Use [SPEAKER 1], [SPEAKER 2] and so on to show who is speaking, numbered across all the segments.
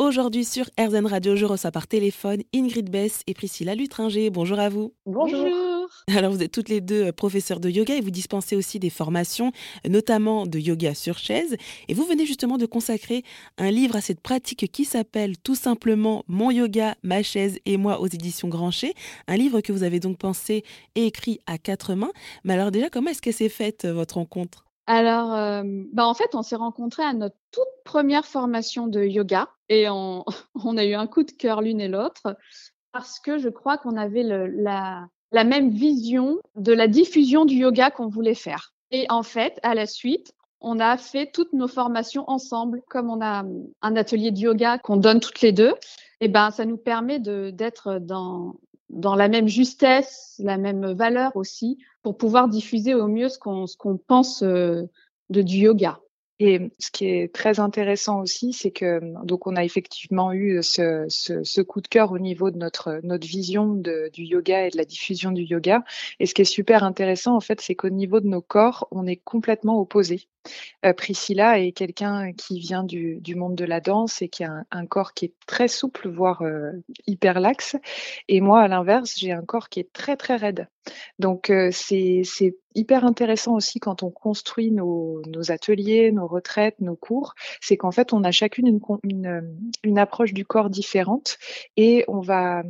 [SPEAKER 1] Aujourd'hui sur RZN Radio, je reçois par téléphone Ingrid Bess et Priscilla Lutringer. Bonjour à vous.
[SPEAKER 2] Bonjour.
[SPEAKER 1] Alors vous êtes toutes les deux euh, professeurs de yoga et vous dispensez aussi des formations, notamment de yoga sur chaise. Et vous venez justement de consacrer un livre à cette pratique qui s'appelle tout simplement Mon yoga, ma chaise et moi aux éditions Grancher. Un livre que vous avez donc pensé et écrit à quatre mains. Mais alors déjà, comment est-ce que s'est faite euh, votre rencontre?
[SPEAKER 2] Alors, euh, bah en fait, on s'est rencontrés à notre toute première formation de yoga et on, a eu un coup de cœur l'une et l'autre parce que je crois qu'on avait la, même vision de la diffusion du yoga qu'on voulait faire. Et en fait, à la suite, on a fait toutes nos formations ensemble, comme on a un atelier de yoga qu'on donne toutes les deux. Et ben, ça nous permet d'être dans dans la même justesse, la même valeur aussi, pour pouvoir diffuser au mieux ce qu'on pense euh, de du yoga.
[SPEAKER 3] Et ce qui est très intéressant aussi, c'est que donc on a effectivement eu ce, ce, ce, coup de cœur au niveau de notre notre vision de, du yoga et de la diffusion du yoga. Et ce qui est super intéressant en fait, c'est qu'au niveau de nos corps, on est complètement opposés. Euh, Priscilla est quelqu'un qui vient du, monde de la danse et qui a un, corps qui est très souple, voire euh, hyper laxe. Et moi, à l'inverse, j'ai un corps qui est très très raide. Donc euh, c'est hyper intéressant aussi quand on construit nos, ateliers, nos retraites, nos cours, c'est qu'en fait on a chacune une, approche du corps différente et on va,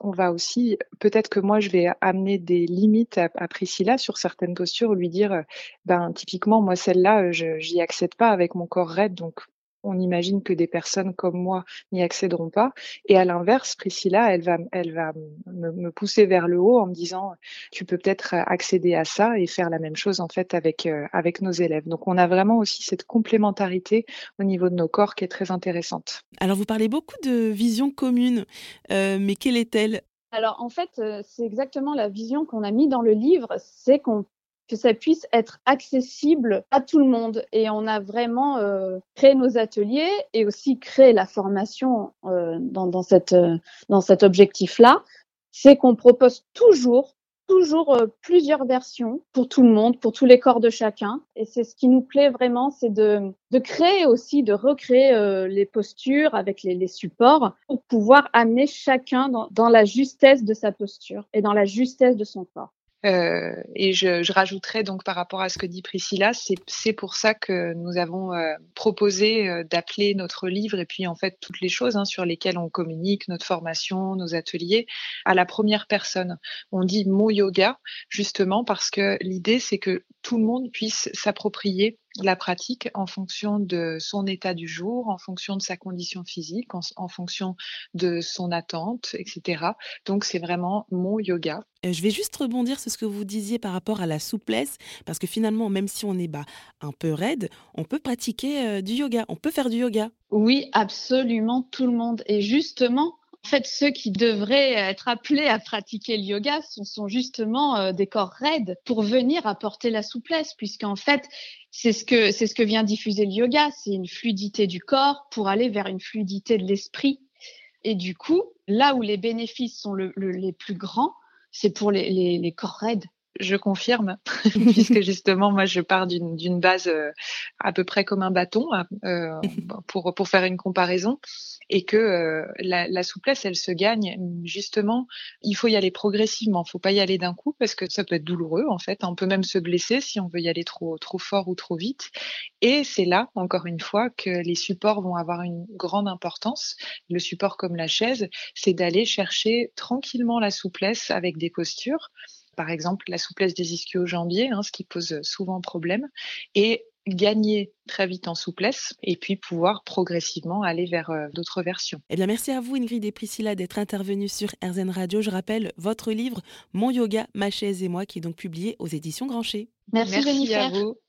[SPEAKER 3] on va aussi, peut-être que moi je vais amener des limites à, à Priscilla sur certaines postures, lui dire, ben typiquement moi celle-là je j'y accède pas avec mon corps raide, donc on imagine que des personnes comme moi n'y accéderont pas. Et à l'inverse, Priscilla, elle va, elle va me, pousser vers le haut en me disant, tu peux peut-être accéder à ça et faire la même chose en fait avec euh, avec nos élèves. Donc on a vraiment aussi cette complémentarité au niveau de nos corps qui est très intéressante.
[SPEAKER 1] Alors vous parlez beaucoup de vision commune, euh, mais quelle est-elle?
[SPEAKER 2] Alors en fait, euh, c'est exactement la vision qu'on a mis dans le livre, c'est qu'on que ça puisse être accessible à tout le monde. Et on a vraiment euh, créé nos ateliers et aussi créé la formation euh, dans, dans, cette, euh, dans cet objectif-là. C'est qu'on propose toujours toujours plusieurs versions pour tout le monde, pour tous les corps de chacun. Et c'est ce qui nous plaît vraiment, c'est de, de créer aussi, de recréer les postures avec les, les, supports pour pouvoir amener chacun dans, dans la justesse de sa posture et dans la justesse de son corps.
[SPEAKER 3] Euh, et je, je, rajouterais donc par rapport à ce que dit Priscilla, c'est pour ça que nous avons euh, proposé euh, d'appeler notre livre et puis en fait toutes les choses hein, sur lesquelles on communique, notre formation, nos ateliers, à la première personne. On dit mon yoga justement parce que l'idée c'est que tout le monde puisse s'approprier la pratique en fonction de son état du jour, en fonction de sa condition physique, en, en fonction de son attente, etc. Donc c'est vraiment mon yoga.
[SPEAKER 1] Euh, je vais juste rebondir sur ce que vous disiez par rapport à la souplesse, parce que finalement, même si on est bah, un peu raide, on peut pratiquer euh, du yoga, on peut faire du yoga.
[SPEAKER 2] Oui, absolument tout le monde. Et justement, en fait, ceux qui devraient être appelés à pratiquer le yoga sont, sont justement euh, des corps raides pour venir apporter la souplesse, puisqu'en fait, c'est ce que vient diffuser le yoga, c'est une fluidité du corps pour aller vers une fluidité de l'esprit. Et du coup, là où les bénéfices sont le, le, les plus grands, c'est pour les corps raides
[SPEAKER 3] je confirme, puisque justement, moi, je pars d'une base euh, à peu près comme un bâton euh, pour, pour faire une comparaison, et que euh, la, souplesse, elle se gagne justement. Il faut y aller progressivement, il faut pas y aller d'un coup parce que ça peut être douloureux en fait. On peut même se blesser si on veut y aller trop trop fort ou trop vite. Et c'est là, encore une fois, que les supports vont avoir une grande importance. Le support comme la chaise, c'est d'aller chercher tranquillement la souplesse avec des postures par exemple la souplesse des ischio-jambiers, hein, ce qui pose souvent problème, et gagner très vite en souplesse et puis pouvoir progressivement aller vers euh, d'autres versions.
[SPEAKER 1] Eh bien, merci à vous Ingrid et Priscilla d'être intervenues sur RZN Radio. Je rappelle votre livre Mon yoga, ma chaise et moi qui est donc publié aux éditions Grancher.
[SPEAKER 2] Merci, merci à vous.